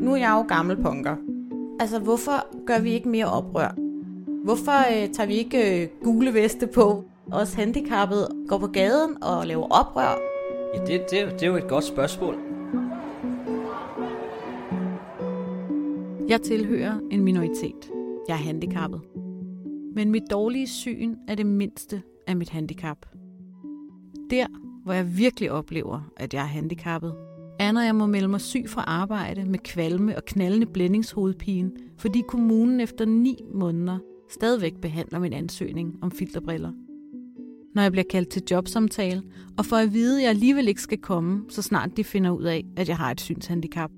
Nu er jeg jo gammel punker. Altså, hvorfor gør vi ikke mere oprør? Hvorfor øh, tager vi ikke øh, gule veste på? Os handicappede går på gaden og laver oprør? Ja, det, det, det er jo et godt spørgsmål. Jeg tilhører en minoritet. Jeg er handicappet. Men mit dårlige syn er det mindste af mit handicap. Der, hvor jeg virkelig oplever, at jeg er handicappet, er, når jeg må melde mig syg fra arbejde med kvalme og knaldende blændingshovedpine, fordi kommunen efter ni måneder stadigvæk behandler min ansøgning om filterbriller. Når jeg bliver kaldt til jobsamtale, og for at vide, at jeg alligevel ikke skal komme, så snart de finder ud af, at jeg har et synshandicap.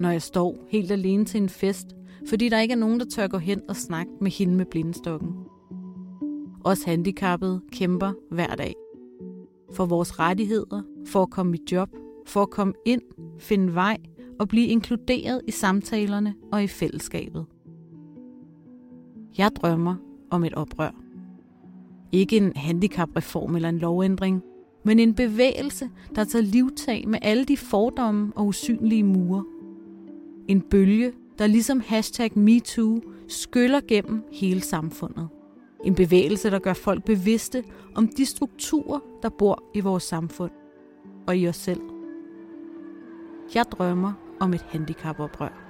Når jeg står helt alene til en fest, fordi der ikke er nogen, der tør gå hen og snakke med hende med blindestokken. Os handicappede kæmper hver dag. For vores rettigheder, for at komme i job, for at komme ind, finde vej og blive inkluderet i samtalerne og i fællesskabet. Jeg drømmer om et oprør. Ikke en handicapreform eller en lovændring, men en bevægelse, der tager livtag med alle de fordomme og usynlige mure. En bølge, der ligesom hashtag MeToo skyller gennem hele samfundet. En bevægelse, der gør folk bevidste om de strukturer, der bor i vores samfund og i os selv. Jeg drømmer om et handicapoprør.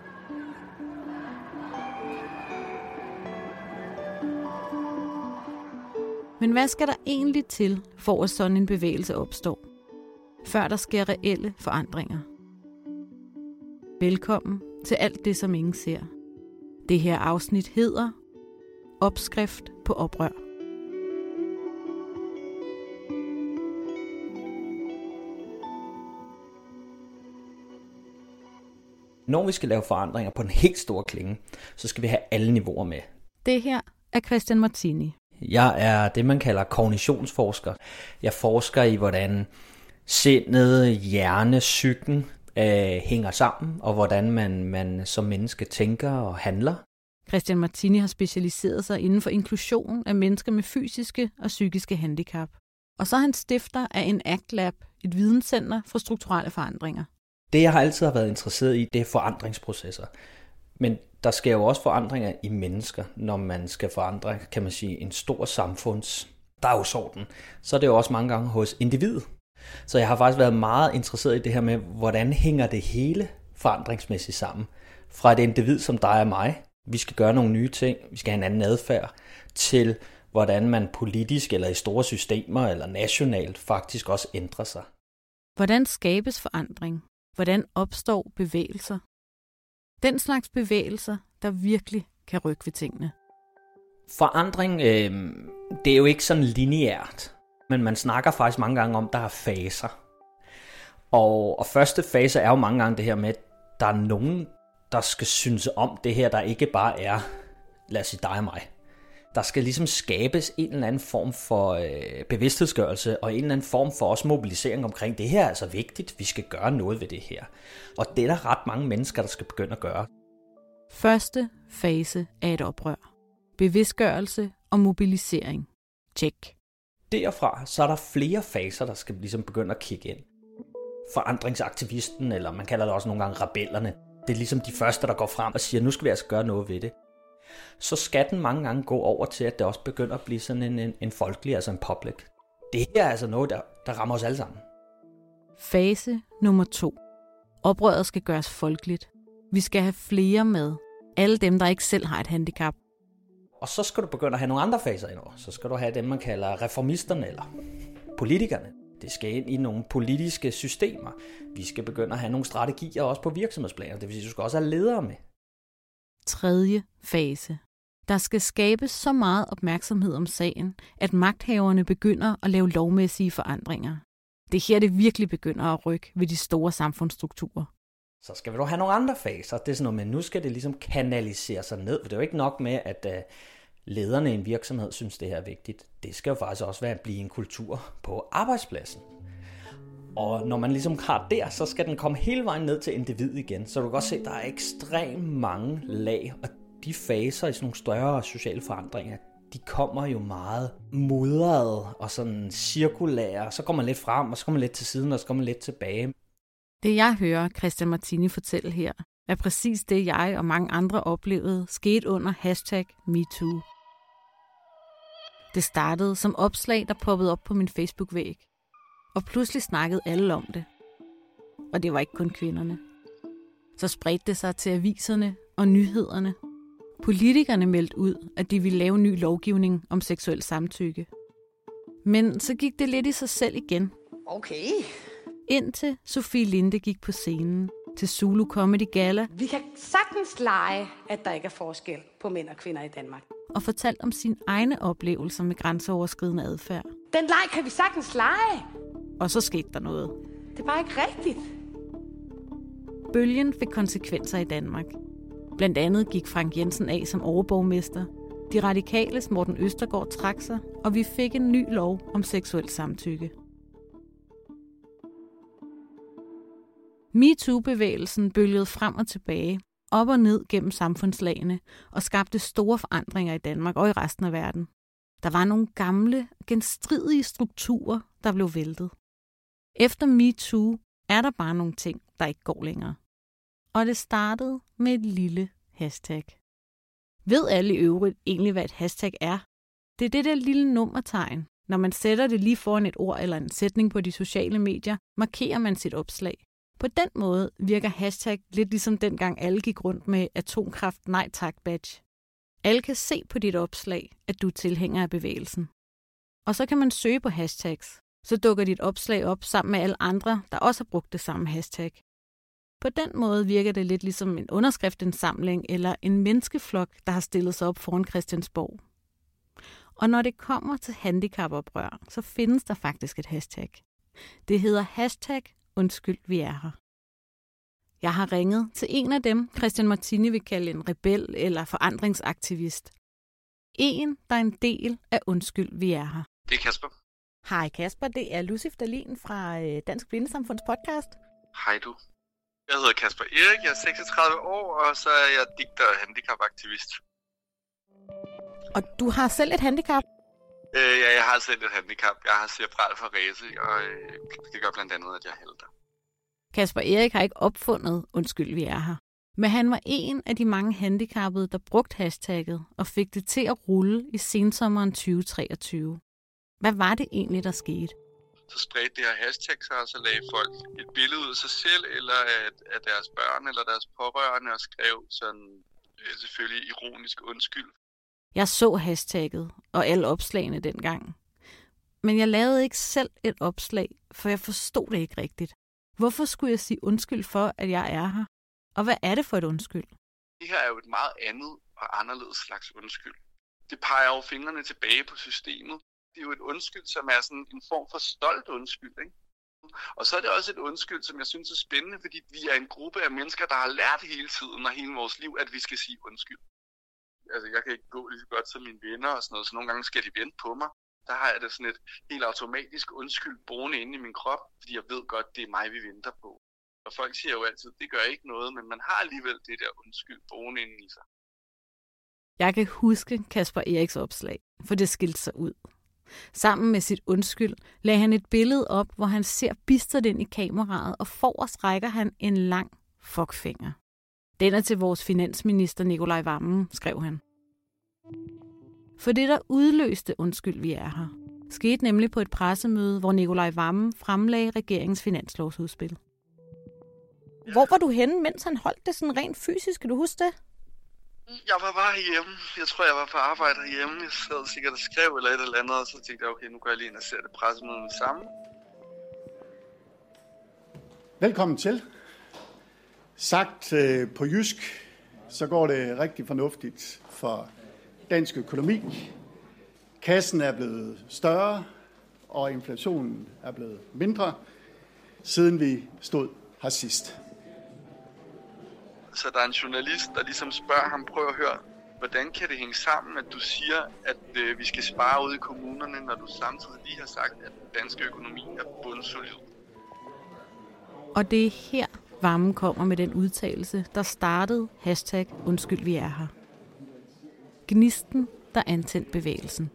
Men hvad skal der egentlig til, for at sådan en bevægelse opstår? Før der sker reelle forandringer. Velkommen til alt det, som ingen ser. Det her afsnit hedder Opskrift på oprør. Når vi skal lave forandringer på en helt stor klinge, så skal vi have alle niveauer med. Det her er Christian Martini. Jeg er det, man kalder kognitionsforsker. Jeg forsker i, hvordan sindet, hjerne, psyken øh, hænger sammen, og hvordan man, man som menneske tænker og handler. Christian Martini har specialiseret sig inden for inklusion af mennesker med fysiske og psykiske handicap. Og så er han stifter af en ACT Lab, et videnscenter for strukturelle forandringer. Det, jeg har altid har været interesseret i, det er forandringsprocesser. Men der sker jo også forandringer i mennesker, når man skal forandre, kan man sige, en stor samfunds dagsorden. Så er det jo også mange gange hos individet. Så jeg har faktisk været meget interesseret i det her med, hvordan hænger det hele forandringsmæssigt sammen. Fra et individ som dig og mig, vi skal gøre nogle nye ting, vi skal have en anden adfærd, til hvordan man politisk eller i store systemer eller nationalt faktisk også ændrer sig. Hvordan skabes forandring? Hvordan opstår bevægelser? Den slags bevægelser, der virkelig kan rykke ved tingene. Forandring, øh, det er jo ikke sådan lineært, men man snakker faktisk mange gange om, at der er faser. Og, og første fase er jo mange gange det her med, at der er nogen, der skal synes om det her, der ikke bare er, lad os sige dig og mig. Der skal ligesom skabes en eller anden form for øh, bevidsthedsgørelse og en eller anden form for også mobilisering omkring, det her er altså vigtigt, vi skal gøre noget ved det her. Og det er der ret mange mennesker, der skal begynde at gøre. Første fase af et oprør. Bevidstgørelse og mobilisering. Check. Derfra så er der flere faser, der skal ligesom begynde at kigge ind. Forandringsaktivisten, eller man kalder det også nogle gange rebellerne, det er ligesom de første, der går frem og siger, nu skal vi altså gøre noget ved det. Så skal den mange gange gå over til, at det også begynder at blive sådan en, en, en folkelig, altså en public. Det her er altså noget, der, der rammer os alle sammen. Fase nummer to. Oprøret skal gøres folkeligt. Vi skal have flere med. Alle dem, der ikke selv har et handicap. Og så skal du begynde at have nogle andre faser indover. Så skal du have dem, man kalder reformisterne eller politikerne. Det skal ind i nogle politiske systemer. Vi skal begynde at have nogle strategier også på virksomhedsplaner. Det vil sige, du skal også have ledere med. Tredje fase. Der skal skabes så meget opmærksomhed om sagen, at magthaverne begynder at lave lovmæssige forandringer. Det er her, det virkelig begynder at rykke ved de store samfundsstrukturer. Så skal vi dog have nogle andre faser. Det er sådan noget med, nu skal det ligesom kanalisere sig ned. For det er jo ikke nok med, at uh, lederne i en virksomhed synes, det her er vigtigt. Det skal jo faktisk også være at blive en kultur på arbejdspladsen. Og når man ligesom har der, så skal den komme hele vejen ned til individet igen. Så du kan godt se, at der er ekstremt mange lag, og de faser i sådan nogle større sociale forandringer, de kommer jo meget mudret og sådan cirkulære. Så går man lidt frem, og så går man lidt til siden, og så går man lidt tilbage. Det jeg hører Christian Martini fortælle her, er præcis det jeg og mange andre oplevede skete under hashtag MeToo. Det startede som opslag, der poppede op på min Facebook-væg. Og pludselig snakkede alle om det. Og det var ikke kun kvinderne. Så spredte det sig til aviserne og nyhederne. Politikerne meldte ud, at de ville lave ny lovgivning om seksuel samtykke. Men så gik det lidt i sig selv igen. Okay. Indtil Sofie Linde gik på scenen til Zulu Comedy Gala Vi kan sagtens lege, at der ikke er forskel på mænd og kvinder i Danmark. Og fortalte om sine egne oplevelser med grænseoverskridende adfærd. Den leg kan vi sagtens lege. Og så skete der noget. Det er bare ikke rigtigt. Bølgen fik konsekvenser i Danmark. Blandt andet gik Frank Jensen af som overborgmester. De radikale Morten Østergaard trak sig, og vi fik en ny lov om seksuel samtykke. MeToo-bevægelsen bølgede frem og tilbage, op og ned gennem samfundslagene og skabte store forandringer i Danmark og i resten af verden. Der var nogle gamle, genstridige strukturer, der blev væltet. Efter MeToo er der bare nogle ting, der ikke går længere. Og det startede med et lille hashtag. Ved alle i øvrigt egentlig, hvad et hashtag er? Det er det der lille nummertegn. Når man sætter det lige foran et ord eller en sætning på de sociale medier, markerer man sit opslag. På den måde virker hashtag lidt ligesom dengang alle gik rundt med atomkraft nej tak badge. Alle kan se på dit opslag, at du er tilhænger af bevægelsen. Og så kan man søge på hashtags. Så dukker dit opslag op sammen med alle andre, der også har brugt det samme hashtag. På den måde virker det lidt ligesom en underskriftindsamling eller en menneskeflok, der har stillet sig op foran Christiansborg. Og når det kommer til handicapoprør, så findes der faktisk et hashtag. Det hedder hashtag undskyld, vi er her. Jeg har ringet til en af dem, Christian Martini vil kalde en rebel eller forandringsaktivist. En, der er en del af Undskyld, vi er her. Det er Kasper. Hej Kasper, det er Lucif Dalin fra øh, Dansk Blindesamfunds podcast. Hej du. Jeg hedder Kasper Erik, jeg er 36 år, og så er jeg digter og handicapaktivist. Og du har selv et handicap. Øh, ja, jeg har selv et handicap. Jeg har cerebral parese, og øh, det gør blandt andet, at jeg hælder. Kasper Erik har ikke opfundet Undskyld, vi er her. Men han var en af de mange handicappede, der brugte hashtagget og fik det til at rulle i sensommeren 2023. Hvad var det egentlig, der skete? Så spredte det her hashtag sig, og så lagde folk et billede ud af sig selv, eller af, af deres børn, eller deres pårørende, og skrev sådan øh, selvfølgelig ironisk undskyld. Jeg så hashtagget og alle opslagene dengang. Men jeg lavede ikke selv et opslag, for jeg forstod det ikke rigtigt. Hvorfor skulle jeg sige undskyld for, at jeg er her? Og hvad er det for et undskyld? Det her er jo et meget andet og anderledes slags undskyld. Det peger jo fingrene tilbage på systemet. Det er jo et undskyld, som er sådan en form for stolt undskyld. Ikke? Og så er det også et undskyld, som jeg synes er spændende, fordi vi er en gruppe af mennesker, der har lært hele tiden og hele vores liv, at vi skal sige undskyld. Altså, jeg kan ikke gå lige så godt som mine venner og sådan noget, så nogle gange skal de vente på mig. Der har jeg det sådan et helt automatisk undskyld boende inde i min krop, fordi jeg ved godt, det er mig, vi venter på. Og folk siger jo altid, det gør ikke noget, men man har alligevel det der undskyld boende inde i sig. Jeg kan huske Kasper Eriks opslag, for det skilte sig ud. Sammen med sit undskyld lagde han et billede op, hvor han ser bistert ind i kameraet, og forrest rækker han en lang fuckfinger. Den er til vores finansminister Nikolaj Vammen, skrev han. For det, der udløste undskyld, vi er her, skete nemlig på et pressemøde, hvor Nikolaj Vammen fremlagde regeringens finanslovsudspil. Hvor var du henne, mens han holdt det sådan rent fysisk? Kan du huske det? Jeg var bare hjemme. Jeg tror, jeg var på arbejde hjemme. Jeg sad sikkert og skrev eller et eller andet, og så tænkte jeg, okay, nu går jeg lige ind og ser det pressemøde sammen. Velkommen til. Sagt øh, på jysk, så går det rigtig fornuftigt for dansk økonomi. Kassen er blevet større, og inflationen er blevet mindre, siden vi stod her sidst. Så der er en journalist, der ligesom spørger ham, prøv at høre, hvordan kan det hænge sammen, at du siger, at øh, vi skal spare ud i kommunerne, når du samtidig lige har sagt, at den danske økonomi er bundsolid? Og det er her, Vammen kommer med den udtalelse, der startede hashtag undskyld vi er her. Gnisten der antændte bevægelsen.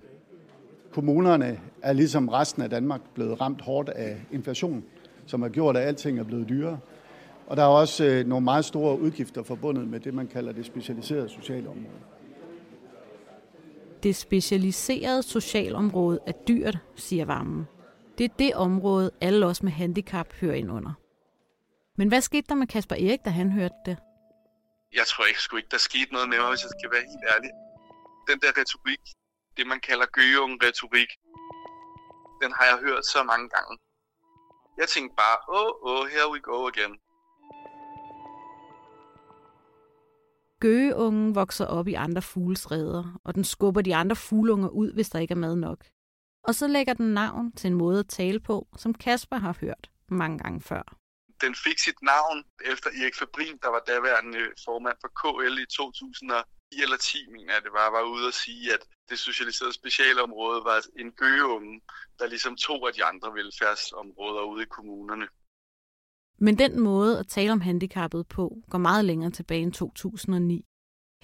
Kommunerne er ligesom resten af Danmark blevet ramt hårdt af inflation, som har gjort, at alting er blevet dyrere. Og der er også øh, nogle meget store udgifter forbundet med det, man kalder det specialiserede sociale område. Det specialiserede socialområde er dyrt, siger Varmen. Det er det område, alle os med handicap hører ind under. Men hvad skete der med Kasper Erik, da han hørte det? Jeg tror ikke, sgu ikke, der skete noget med mig, hvis jeg skal være helt ærlig. Den der retorik, det man kalder gøgeunge-retorik, den har jeg hørt så mange gange. Jeg tænkte bare, oh, oh, here we go again. Gøgeungen vokser op i andre fugles redder, og den skubber de andre fugleunger ud, hvis der ikke er mad nok. Og så lægger den navn til en måde at tale på, som Kasper har hørt mange gange før. Den fik sit navn efter Erik Fabrin, der var daværende formand for KL i 2009 eller 10, mener jeg det var, var ude at sige, at det socialiserede specialområde var en gøgeunge, der ligesom tog af de andre velfærdsområder ude i kommunerne. Men den måde at tale om handicappet på går meget længere tilbage end 2009.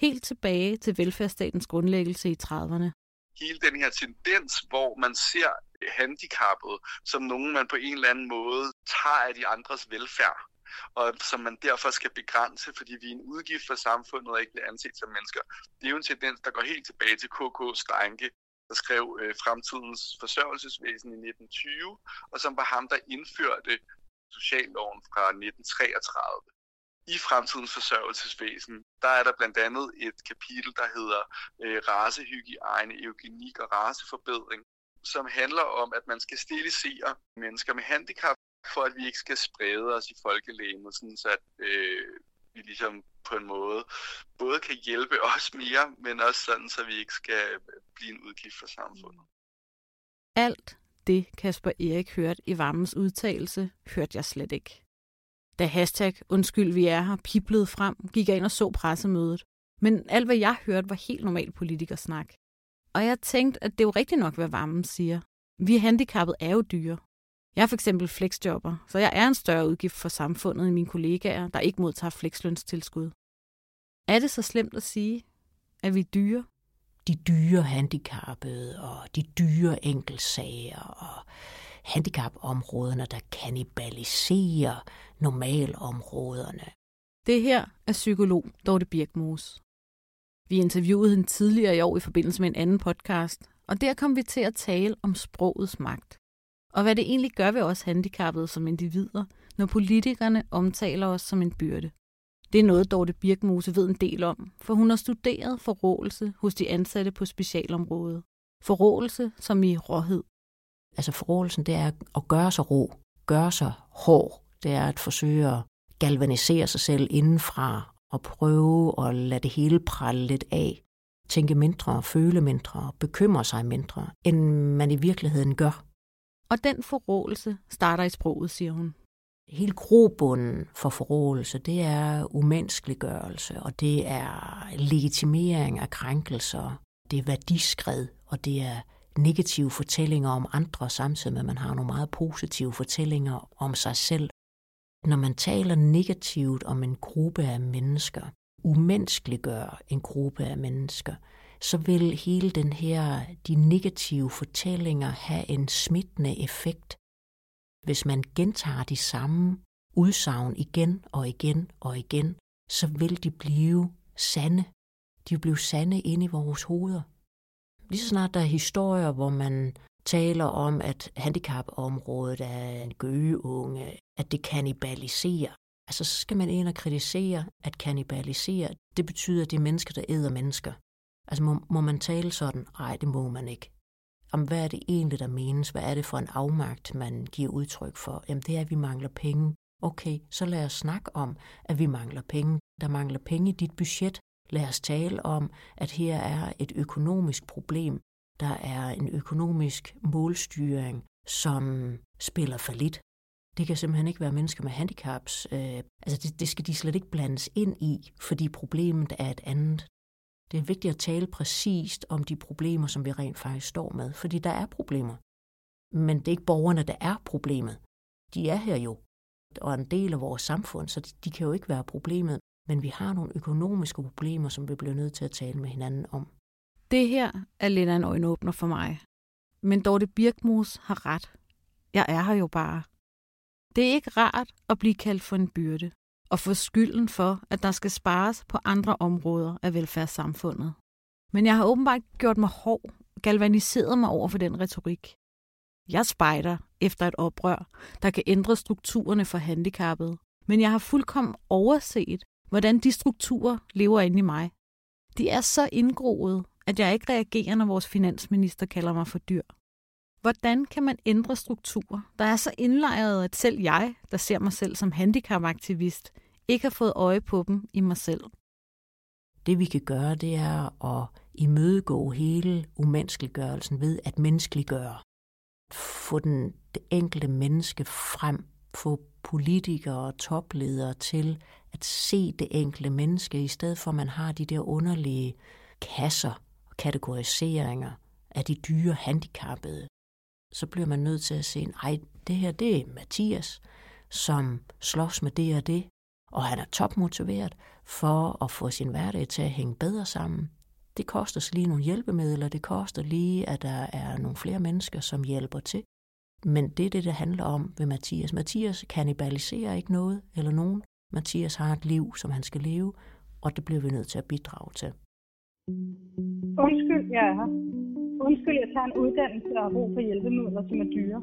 Helt tilbage til velfærdsstatens grundlæggelse i 30'erne. Hele den her tendens, hvor man ser handicappet som nogen, man på en eller anden måde tager af de andres velfærd og som man derfor skal begrænse, fordi vi er en udgift for samfundet og ikke bliver anset som mennesker. Det er jo en tendens, der går helt tilbage til K.K. Steinke, der skrev øh, Fremtidens Forsørgelsesvæsen i 1920, og som var ham, der indførte socialloven fra 1933. I fremtidens forsørgelsesvæsen, der er der blandt andet et kapitel, der hedder øh, racehygiejne, eugenik og raceforbedring, som handler om, at man skal stilisere mennesker med handicap, for at vi ikke skal sprede os i folkelægen, sådan så at øh, vi ligesom på en måde både kan hjælpe os mere, men også sådan, så vi ikke skal blive en udgift for samfundet. Alt det, Kasper Erik hørte i Varmens udtalelse, hørte jeg slet ikke. Da hashtag undskyld vi er her piblede frem, gik jeg ind og så pressemødet. Men alt hvad jeg hørte var helt normal politikersnak. Og jeg tænkte, at det er jo rigtigt nok, hvad Varmen siger. Vi handicappet er jo dyre. Jeg er for eksempel flexjobber, så jeg er en større udgift for samfundet end mine kollegaer, der ikke modtager flekslønstilskud. Er det så slemt at sige, at vi er dyre? De dyre handicappede og de dyre enkeltsager og handicapområderne, der kannibaliserer normalområderne. Det her er psykolog Dorte Birkmos. Vi interviewede hende tidligere i år i forbindelse med en anden podcast, og der kom vi til at tale om sprogets magt. Og hvad det egentlig gør ved os handicappede som individer, når politikerne omtaler os som en byrde. Det er noget, Dorte Birkmose ved en del om, for hun har studeret forrådelse hos de ansatte på specialområdet. Forrådelse som i råhed. Altså forrådelsen, det er at gøre sig rå, gøre sig hård. Det er at forsøge at galvanisere sig selv indenfra og prøve at lade det hele prale lidt af. Tænke mindre, føle mindre, bekymre sig mindre, end man i virkeligheden gør. Og den forrådelse starter i sproget, siger hun. Hele grobunden for forrådelse, det er umenneskeliggørelse, og det er legitimering af krænkelser, det er værdiskred, og det er negative fortællinger om andre, samtidig med, at man har nogle meget positive fortællinger om sig selv. Når man taler negativt om en gruppe af mennesker, umenneskeliggør en gruppe af mennesker, så vil hele den her, de negative fortællinger have en smittende effekt. Hvis man gentager de samme udsagn igen og igen og igen, så vil de blive sande. De vil blive sande inde i vores hoveder. Lige så snart der er historier, hvor man taler om, at handicapområdet er en gøgeunge, at det kanibaliserer, altså så skal man ind og kritisere, at kanibalisere, det betyder, at det er mennesker, der æder mennesker. Altså må, må man tale sådan? Nej, det må man ikke. Om hvad er det egentlig, der menes? Hvad er det for en afmagt, man giver udtryk for? Jamen det er, at vi mangler penge. Okay, så lad os snakke om, at vi mangler penge. Der mangler penge i dit budget. Lad os tale om, at her er et økonomisk problem. Der er en økonomisk målstyring, som spiller for lidt. Det kan simpelthen ikke være mennesker med handicaps. Øh, altså det, det skal de slet ikke blandes ind i, fordi problemet er et andet. Det er vigtigt at tale præcist om de problemer, som vi rent faktisk står med, fordi der er problemer. Men det er ikke borgerne, der er problemet. De er her jo, og er en del af vores samfund, så de, de kan jo ikke være problemet. Men vi har nogle økonomiske problemer, som vi bliver nødt til at tale med hinanden om. Det her er lidt af en øjenåbner for mig. Men Dorte Birkmus har ret. Jeg er her jo bare. Det er ikke rart at blive kaldt for en byrde og få skylden for, at der skal spares på andre områder af velfærdssamfundet. Men jeg har åbenbart gjort mig hård, galvaniseret mig over for den retorik. Jeg spejder efter et oprør, der kan ændre strukturerne for handicappede, men jeg har fuldkommen overset, hvordan de strukturer lever inde i mig. De er så indgroet, at jeg ikke reagerer, når vores finansminister kalder mig for dyr. Hvordan kan man ændre strukturer, der er så indlejret, at selv jeg, der ser mig selv som handicapaktivist, ikke har fået øje på dem i mig selv? Det vi kan gøre, det er at imødegå hele umenneskeliggørelsen ved at menneskeliggøre. Få den, det enkelte menneske frem, få politikere og topledere til at se det enkelte menneske, i stedet for at man har de der underlige kasser kategoriseringer af de dyre handicappede. Så bliver man nødt til at se, nej, det her det er Mathias, som slås med det og det, og han er topmotiveret for at få sin hverdag til at hænge bedre sammen. Det koster så lige nogle hjælpemidler, det koster lige, at der er nogle flere mennesker, som hjælper til. Men det er det, det handler om ved Mathias. Mathias kanibaliserer ikke noget eller nogen. Mathias har et liv, som han skal leve, og det bliver vi nødt til at bidrage til. Undskyld, jeg er her. Undskyld, jeg tager en uddannelse og har brug for hjælpemidler, som er dyre.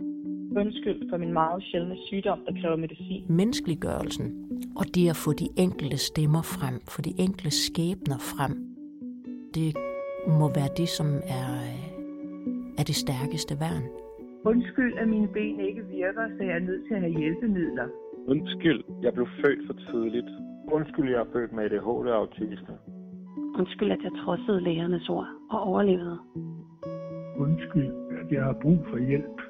Undskyld for min meget sjældne sygdom, der kræver medicin. Menneskeliggørelsen og det at få de enkelte stemmer frem, få de enkelte skæbner frem, det må være det, som er, er det stærkeste værn. Undskyld, at mine ben ikke virker, så jeg er nødt til at have hjælpemidler. Undskyld, jeg blev født for tidligt. Undskyld, jeg er født med ADHD og autisme. Undskyld, at jeg trodsede lægernes ord og overlevede. Undskyld, at jeg har brug for hjælp.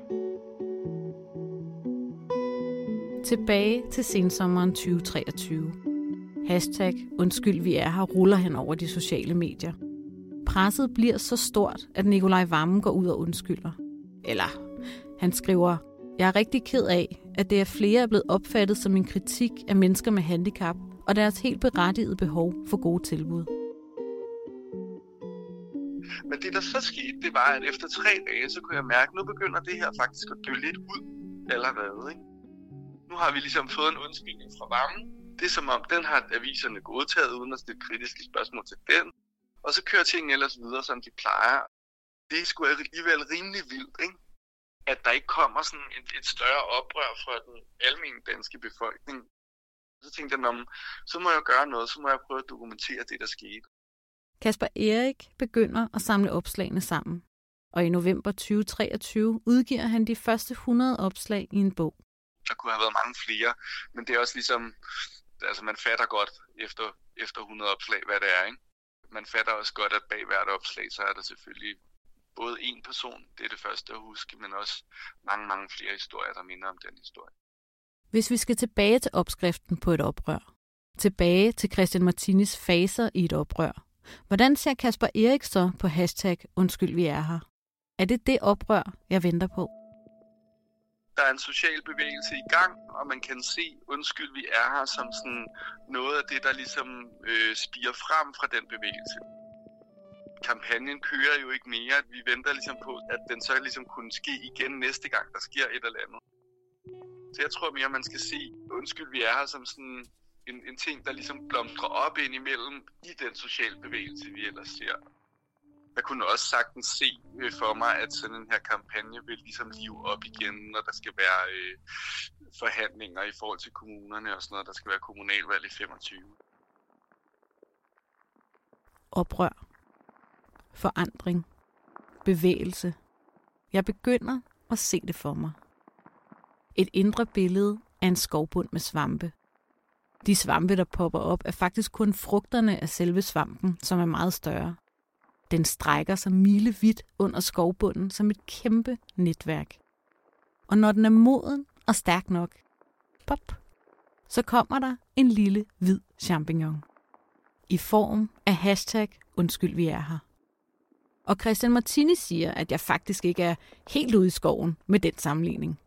Tilbage til sensommeren 2023. Hashtag undskyld vi er her ruller hen over de sociale medier. Presset bliver så stort, at Nikolaj Vammen går ud og undskylder. Eller han skriver, jeg er rigtig ked af, at det er flere er blevet opfattet som en kritik af mennesker med handicap og deres helt berettigede behov for gode tilbud. Men det, der så skete, det var, at efter tre dage, så kunne jeg mærke, at nu begynder det her faktisk at dø lidt ud allerede. Ikke? Nu har vi ligesom fået en undskyldning fra varmen. Det er som om, den har aviserne godtaget, uden at stille kritiske spørgsmål til den. Og så kører tingene ellers videre, som de plejer. Det er sgu alligevel rimelig vildt, ikke? at der ikke kommer sådan et, et større oprør fra den almindelige danske befolkning. Så tænkte jeg, så må jeg gøre noget, så må jeg prøve at dokumentere det, der skete. Kasper Erik begynder at samle opslagene sammen, og i november 2023 udgiver han de første 100 opslag i en bog. Der kunne have været mange flere, men det er også ligesom, altså man fatter godt efter, efter 100 opslag, hvad det er. Ikke? Man fatter også godt, at bag hvert opslag, så er der selvfølgelig både en person, det er det første at huske, men også mange, mange flere historier, der minder om den historie. Hvis vi skal tilbage til opskriften på et oprør, tilbage til Christian Martinis faser i et oprør, hvordan ser Kasper Erik så på hashtag undskyld vi er her? Er det det oprør, jeg venter på? Der er en social bevægelse i gang, og man kan se undskyld vi er her som sådan noget af det, der ligesom øh, spiger frem fra den bevægelse kampagnen kører jo ikke mere. Vi venter ligesom på, at den så ligesom kunne ske igen næste gang, der sker et eller andet. Så jeg tror mere, man skal se, undskyld, vi er her som sådan en, en ting, der ligesom blomstrer op ind imellem i den sociale bevægelse, vi ellers ser. Jeg kunne også sagtens se øh, for mig, at sådan en her kampagne vil ligesom live op igen, når der skal være øh, forhandlinger i forhold til kommunerne og sådan noget. Der skal være kommunalvalg i 25. Oprør forandring, bevægelse. Jeg begynder at se det for mig. Et indre billede af en skovbund med svampe. De svampe, der popper op, er faktisk kun frugterne af selve svampen, som er meget større. Den strækker sig milevidt under skovbunden som et kæmpe netværk. Og når den er moden og stærk nok, pop, så kommer der en lille hvid champignon. I form af hashtag undskyld vi er her. Og Christian Martini siger, at jeg faktisk ikke er helt ude i skoven med den sammenligning.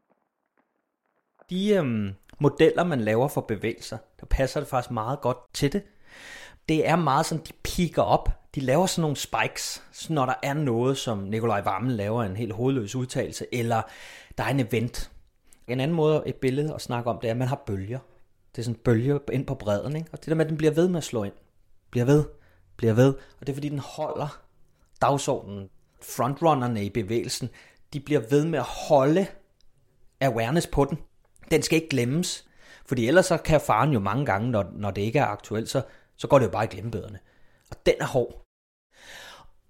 De øhm, modeller, man laver for bevægelser, der passer det faktisk meget godt til det. Det er meget sådan, de piker op. de laver sådan nogle spikes, så når der er noget, som Nikolaj Vammen laver en helt hovedløs udtalelse, eller der er en event. En anden måde, et billede at snakke om, det er, at man har bølger. Det er sådan bølger ind på bredden, ikke? og det der med, at den bliver ved med at slå ind. Bliver ved, bliver ved, og det er fordi, den holder dagsordenen. Frontrunnerne i bevægelsen, de bliver ved med at holde awareness på den. Den skal ikke glemmes, fordi ellers så kan faren jo mange gange, når, når det ikke er aktuelt, så, så går det jo bare i glemmebøderne. Og den er hård.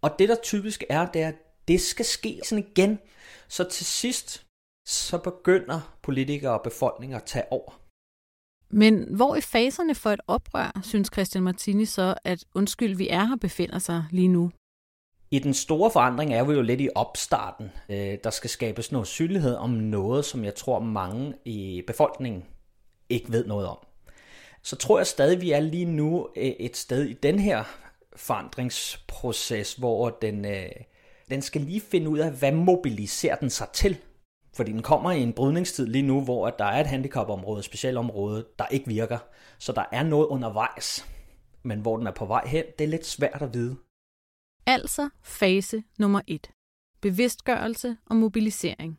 Og det der typisk er, det er, at det skal ske sådan igen. Så til sidst, så begynder politikere og befolkninger at tage over. Men hvor i faserne for et oprør, synes Christian Martini så, at undskyld, vi er her, befinder sig lige nu? I den store forandring er vi jo lidt i opstarten. Øh, der skal skabes noget synlighed om noget, som jeg tror mange i befolkningen ikke ved noget om. Så tror jeg stadig, vi er lige nu øh, et sted i den her forandringsproces, hvor den, øh, den skal lige finde ud af, hvad mobiliserer den sig til. Fordi den kommer i en brydningstid lige nu, hvor der er et handicapområde, et specialområde, der ikke virker. Så der er noget undervejs. Men hvor den er på vej hen, det er lidt svært at vide. Altså fase nummer 1. Bevidstgørelse og mobilisering.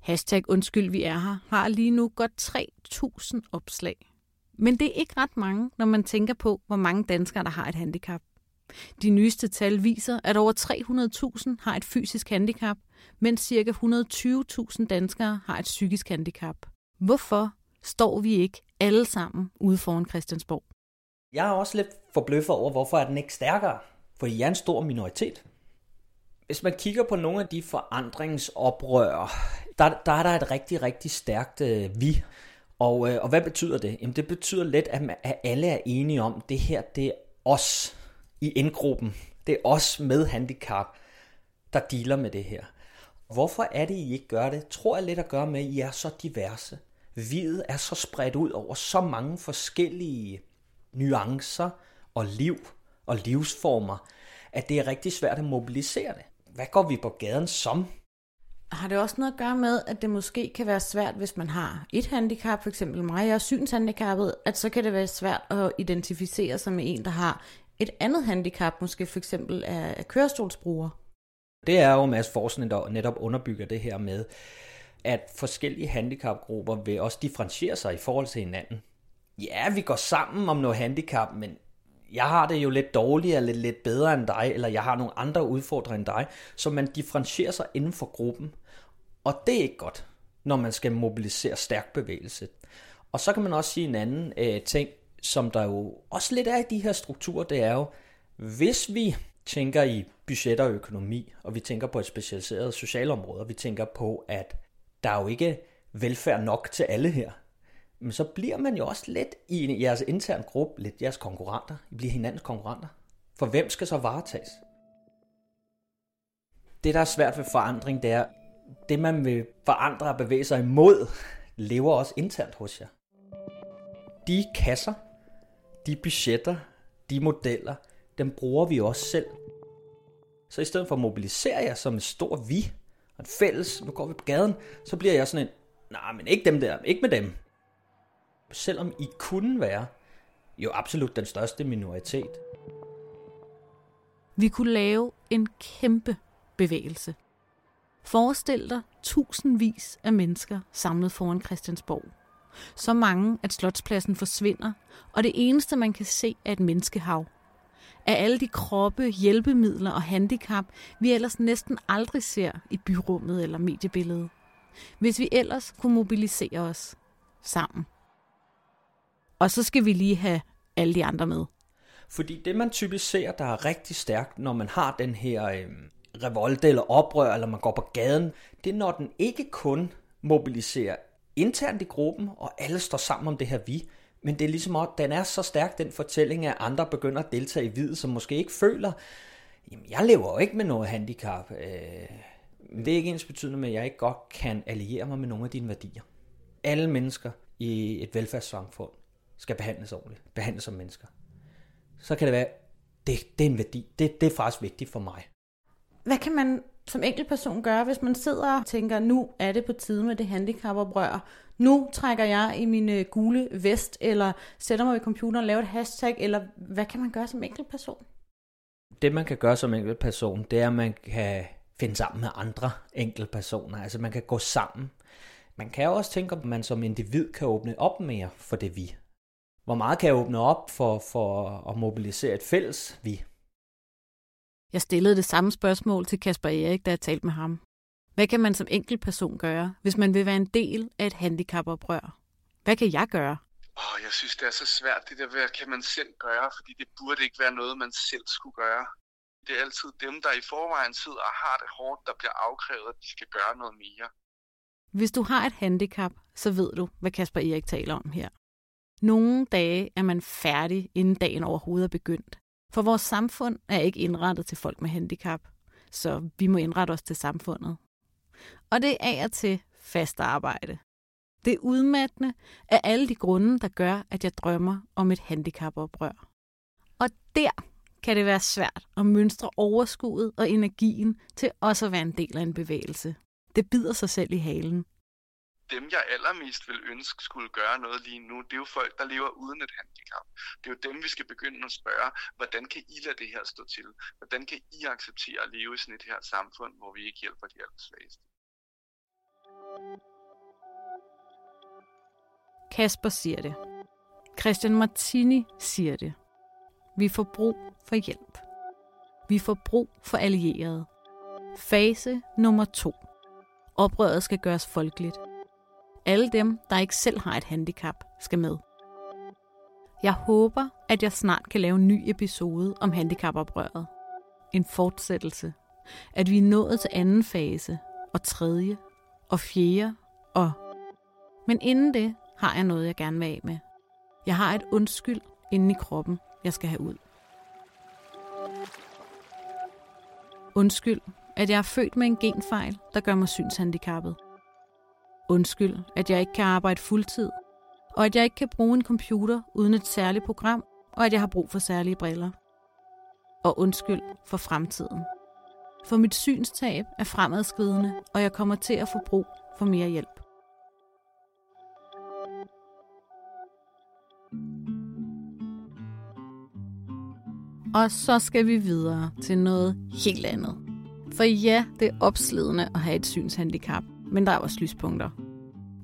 Hashtag undskyld vi er her har lige nu godt 3.000 opslag. Men det er ikke ret mange, når man tænker på, hvor mange danskere, der har et handicap. De nyeste tal viser, at over 300.000 har et fysisk handicap, mens ca. 120.000 danskere har et psykisk handicap. Hvorfor står vi ikke alle sammen ude foran Christiansborg? Jeg er også lidt forbløffet over, hvorfor er den ikke stærkere? For I er en stor minoritet. Hvis man kigger på nogle af de forandringsoprør, der, der er der et rigtig, rigtig stærkt øh, vi. Og, øh, og hvad betyder det? Jamen det betyder lidt, at, man, at alle er enige om, at det her det er os i indgruppen. Det er os med handicap, der dealer med det her. Hvorfor er det, I ikke gør det? Tror jeg lidt at gøre med, at I er så diverse. Videt er så spredt ud over så mange forskellige nuancer og liv og livsformer, at det er rigtig svært at mobilisere det. Hvad går vi på gaden som? Har det også noget at gøre med, at det måske kan være svært, hvis man har et handicap, for eksempel mig, jeg er synshandicappet, at så kan det være svært at identificere sig med en, der har et andet handicap, måske for eksempel er, er kørestolsbruger? Det er jo masse forskning, der netop underbygger det her med, at forskellige handicapgrupper vil også differentiere sig i forhold til hinanden. Ja, vi går sammen om noget handicap, men jeg har det jo lidt dårligere, lidt, lidt bedre end dig, eller jeg har nogle andre udfordringer end dig, så man differentierer sig inden for gruppen. Og det er ikke godt, når man skal mobilisere stærk bevægelse. Og så kan man også sige en anden øh, ting, som der jo også lidt er i de her strukturer, det er jo, hvis vi tænker i budgetter og økonomi, og vi tænker på et specialiseret socialområde, og vi tænker på, at der er jo ikke velfærd nok til alle her, men så bliver man jo også lidt i jeres interne gruppe, lidt jeres konkurrenter. I bliver hinandens konkurrenter. For hvem skal så varetages? Det, der er svært ved forandring, det er, det man vil forandre og bevæge sig imod, lever også internt hos jer. De kasser, de budgetter, de modeller, dem bruger vi også selv. Så i stedet for at mobilisere jer som en stor vi, og en fælles, nu går vi på gaden, så bliver jeg sådan en, nej, men ikke dem der, ikke med dem selvom I kunne være jo absolut den største minoritet. Vi kunne lave en kæmpe bevægelse. Forestil dig tusindvis af mennesker samlet foran Christiansborg. Så mange, at slotspladsen forsvinder, og det eneste, man kan se, er et menneskehav. Af alle de kroppe, hjælpemidler og handicap, vi ellers næsten aldrig ser i byrummet eller mediebilledet. Hvis vi ellers kunne mobilisere os sammen. Og så skal vi lige have alle de andre med. Fordi det, man typisk ser, der er rigtig stærkt, når man har den her øh, revolte eller oprør, eller man går på gaden, det er, når den ikke kun mobiliserer internt i gruppen, og alle står sammen om det her vi, men det er ligesom, at den er så stærk, den fortælling, at andre begynder at deltage i videt, som måske ikke føler, jamen jeg lever jo ikke med noget handicap. Øh, det er ikke ens betydende med, at jeg ikke godt kan alliere mig med nogle af dine værdier. Alle mennesker i et velfærdssamfund skal behandles ordentligt, behandles som mennesker, så kan det være, det, det er en værdi. Det, det er faktisk vigtigt for mig. Hvad kan man som enkeltperson gøre, hvis man sidder og tænker, nu er det på tide med det handicapoprør. Nu trækker jeg i min øh, gule vest, eller sætter mig ved computeren og laver et hashtag, eller hvad kan man gøre som enkeltperson? Det man kan gøre som enkeltperson, det er, at man kan finde sammen med andre enkeltpersoner. Altså man kan gå sammen. Man kan også tænke, at man som individ kan åbne op mere for det vi. Hvor meget kan jeg åbne op for, for at mobilisere et fælles vi? Jeg stillede det samme spørgsmål til Kasper Erik, da jeg talte med ham. Hvad kan man som enkeltperson gøre, hvis man vil være en del af et handicapoprør? Hvad kan jeg gøre? Åh, jeg synes, det er så svært, det der, hvad kan man selv gøre, fordi det burde ikke være noget, man selv skulle gøre. Det er altid dem, der i forvejen sidder og har det hårdt, der bliver afkrævet, at de skal gøre noget mere. Hvis du har et handicap, så ved du, hvad Kasper Erik taler om her. Nogle dage er man færdig, inden dagen overhovedet er begyndt. For vores samfund er ikke indrettet til folk med handicap, så vi må indrette os til samfundet. Og det er af og til fast arbejde. Det er udmattende af alle de grunde, der gør, at jeg drømmer om et handicapoprør. Og der kan det være svært at mønstre overskuddet og energien til også at være en del af en bevægelse. Det bider sig selv i halen. Dem, jeg allermest vil ønske skulle gøre noget lige nu, det er jo folk, der lever uden et handicap. Det er jo dem, vi skal begynde at spørge, hvordan kan I lade det her stå til? Hvordan kan I acceptere at leve i sådan et her samfund, hvor vi ikke hjælper de allersvageste? Kasper siger det. Christian Martini siger det. Vi får brug for hjælp. Vi får brug for allierede. Fase nummer to. Oprøret skal gøres folkeligt. Alle dem, der ikke selv har et handicap, skal med. Jeg håber, at jeg snart kan lave en ny episode om handicapoprøret. En fortsættelse. At vi er nået til anden fase, og tredje, og fjerde, og... Men inden det har jeg noget, jeg gerne vil af med. Jeg har et undskyld inde i kroppen, jeg skal have ud. Undskyld, at jeg er født med en genfejl, der gør mig synshandicappet. Undskyld, at jeg ikke kan arbejde fuldtid, og at jeg ikke kan bruge en computer uden et særligt program, og at jeg har brug for særlige briller. Og undskyld for fremtiden. For mit synstab er fremadskridende, og jeg kommer til at få brug for mere hjælp. Og så skal vi videre til noget helt andet. For ja, det er opslidende at have et synshandicap, men der er også lyspunkter.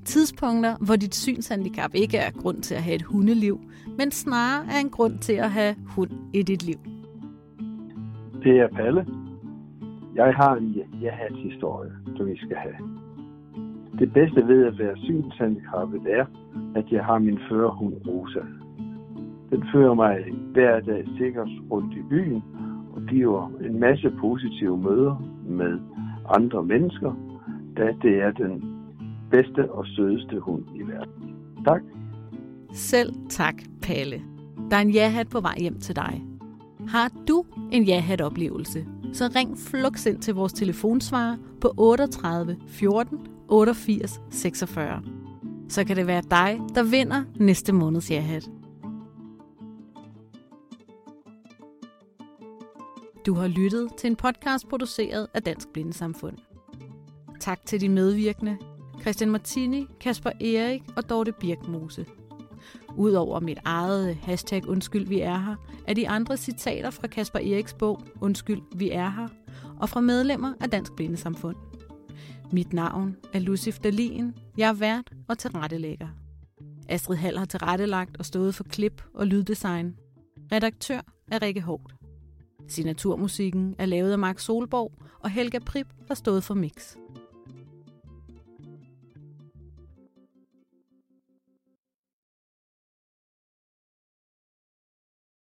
Tidspunkter, hvor dit synshandicap ikke er grund til at have et hundeliv, men snarere er en grund til at have hund i dit liv. Det er Palle. Jeg har en ja-hat-historie, du vi skal have. Det bedste ved at være synshandicappet er, at jeg har min førerhund Rosa. Den fører mig hver dag sikkert rundt i byen og giver en masse positive møder med andre mennesker, da det er den bedste og sødeste hund i verden. Tak. Selv tak, Palle. Der er en jahat på vej hjem til dig. Har du en jahat-oplevelse, så ring flux ind til vores telefonsvarer på 38 14 88 46. Så kan det være dig, der vinder næste måneds jahat. Du har lyttet til en podcast produceret af Dansk Blindesamfund. Tak til de medvirkende, Christian Martini, Kasper Erik og Dorte Birkmose. Udover mit eget hashtag Undskyld, vi er her, er de andre citater fra Kasper Eriks bog Undskyld, vi er her, og fra medlemmer af Dansk Blindesamfund. Mit navn er Lucif Dalin. Jeg er vært og tilrettelægger. Astrid Hall har tilrettelagt og stået for klip og lyddesign. Redaktør er Rikke Hårdt. Signaturmusikken er lavet af Mark Solborg, og Helga Prip har stået for mix.